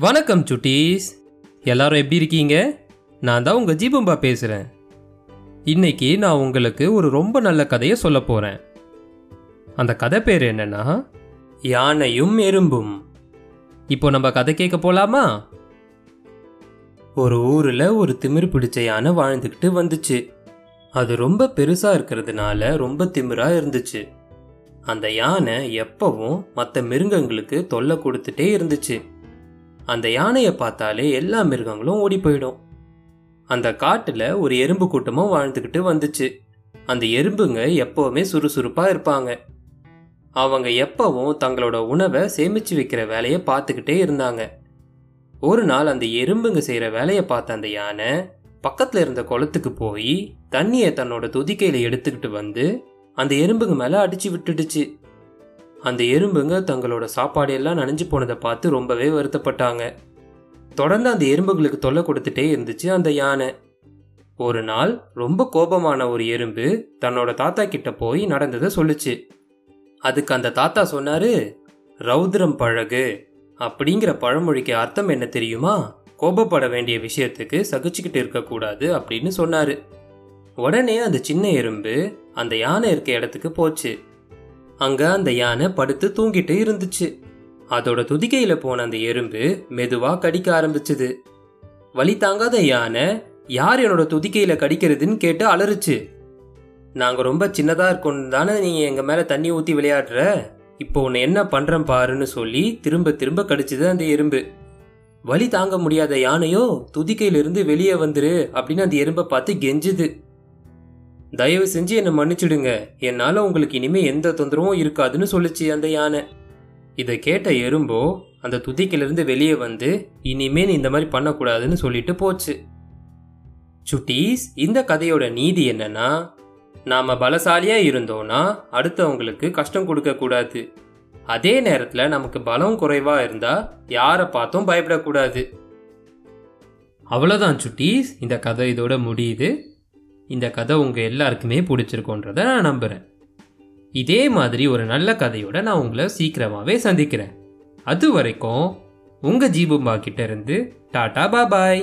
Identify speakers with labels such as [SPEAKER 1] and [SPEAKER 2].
[SPEAKER 1] வணக்கம் சுட்டீஸ். எல்லாரும் எப்படி இருக்கீங்க? நான் தான் உங்கள் ஜீபம்பா பேசுகிறேன் இன்னைக்கு நான் உங்களுக்கு ஒரு ரொம்ப நல்ல கதையை சொல்ல போகிறேன் அந்த கதை பேர் என்னன்னா யானையும் எறும்பும். இப்போ நம்ம கதை கேட்க போலாமா? ஒரு ஊரில் ஒரு திமிர் பிடிச்ச யானை வாழ்ந்துக்கிட்டு வந்துச்சு. அது ரொம்ப பெருசாக இருக்கிறதுனால ரொம்ப திமிரா இருந்துச்சு. அந்த யானை எப்பவும் மற்ற மிருகங்களுக்கு தொல்லை கொடுத்துட்டே இருந்துச்சு. அந்த யானையை பார்த்தாலே எல்லா மிருகங்களும் ஓடி போயிடும். அந்த காட்டுல ஒரு எறும்பு கூட்டமும் வாழ்ந்துக்கிட்டு வந்துச்சு. அந்த எறும்புங்க எப்பவுமே சுறுசுறுப்பா இருப்பாங்க. அவங்க எப்பவும் தங்களோட உணவை சேமிச்சு வைக்கிற வேலையை பார்த்துக்கிட்டே இருந்தாங்க. ஒரு நாள் அந்த எறும்புங்க செய்யற வேலையை பார்த்த அந்த யானை பக்கத்துல இருந்த குளத்துக்கு போய் தண்ணியை தன்னோட துதிக்கையில எடுத்துக்கிட்டு வந்து அந்த எறும்புங்க மேல அடிச்சு விட்டுடுச்சு. அந்த எறும்புங்க தங்களோட சாப்பாடு எல்லாம் நனைஞ்சு போனதை பார்த்து ரொம்பவே வருத்தப்பட்டாங்க. தொடர்ந்து அந்த எறும்புகளுக்கு தொல்லை கொடுத்துட்டே இருந்துச்சு அந்த யானை. ஒரு நாள் ரொம்ப கோபமான ஒரு எறும்பு தன்னோட தாத்தா கிட்ட போய் நடந்ததை சொல்லுச்சு. அதுக்கு அந்த தாத்தா சொன்னாரு ரௌத்ரம் பழகு. அப்படிங்கிற பழமொழிக்கு அர்த்தம் என்ன தெரியுமா? கோபப்பட வேண்டிய விஷயத்துக்கு சகிச்சுக்கிட்டு இருக்கக்கூடாது அப்படின்னு சொன்னாரு. உடனே அந்த சின்ன எறும்பு அந்த யானை இருக்க இடத்துக்கு போச்சு. அங்க அந்த யானை படுத்து தூங்கிட்டு இருந்துச்சு. அதோட துதிக்கையில போன அந்த எறும்பு மெதுவா கடிக்க ஆரம்பிச்சது. வழி தாங்காத யானை யார் என்னோட துதிக்கையில கடிக்கிறதுன்னு கேட்டு அலறுச்சு. நாங்க ரொம்ப சின்னதா இருக்கோன்னு தானே நீங்க எங்க மேல தண்ணி ஊத்தி விளையாடுற? இப்போ உன்னை என்ன பண்றேன் பாருன்னு சொல்லி திரும்ப திரும்ப கடிச்சது அந்த எறும்பு. வலி தாங்க முடியாத யானையோ துதிக்கையிலிருந்து வெளியே வந்துரு அப்படின்னு அந்த எறும்பை பார்த்து கெஞ்சுது. தயவு செஞ்சு என்னை மன்னிச்சிடுங்க. என்னால் உங்களுக்கு இனிமே எந்த தொந்தரவும் இருக்காதுன்னு சொல்லுச்சு அந்த யானை. இதை கேட்ட எறும்போ அந்த துதிக்கிலிருந்து வெளியே வந்து இனிமே நீ இந்த மாதிரி பண்ணக்கூடாதுன்னு சொல்லிட்டு போச்சு. சுட்டீஸ் இந்த கதையோட நீதி என்னன்னா நாம பலசாலியா இருந்தோம்னா அடுத்தவங்களுக்கு கஷ்டம் கொடுக்க கூடாது. அதே நேரத்துல நமக்கு பலம் குறைவா இருந்தா யாரை பார்த்தும் பயப்படக்கூடாது. அவ்வளோதான் சுட்டீஸ் இந்த கதை இதோட முடியுது. இந்த கதை உங்கள் எல்லாருக்குமே பிடிச்சிருக்கோன்றதை நான் நம்புகிறேன் இதே மாதிரி ஒரு நல்ல கதையோட நான் உங்களை சீக்கிரமாகவே சந்திக்கிறேன். அது வரைக்கும் உங்கள் ஜீபும்பா கிட்டேருந்து டாடா பாபாய்.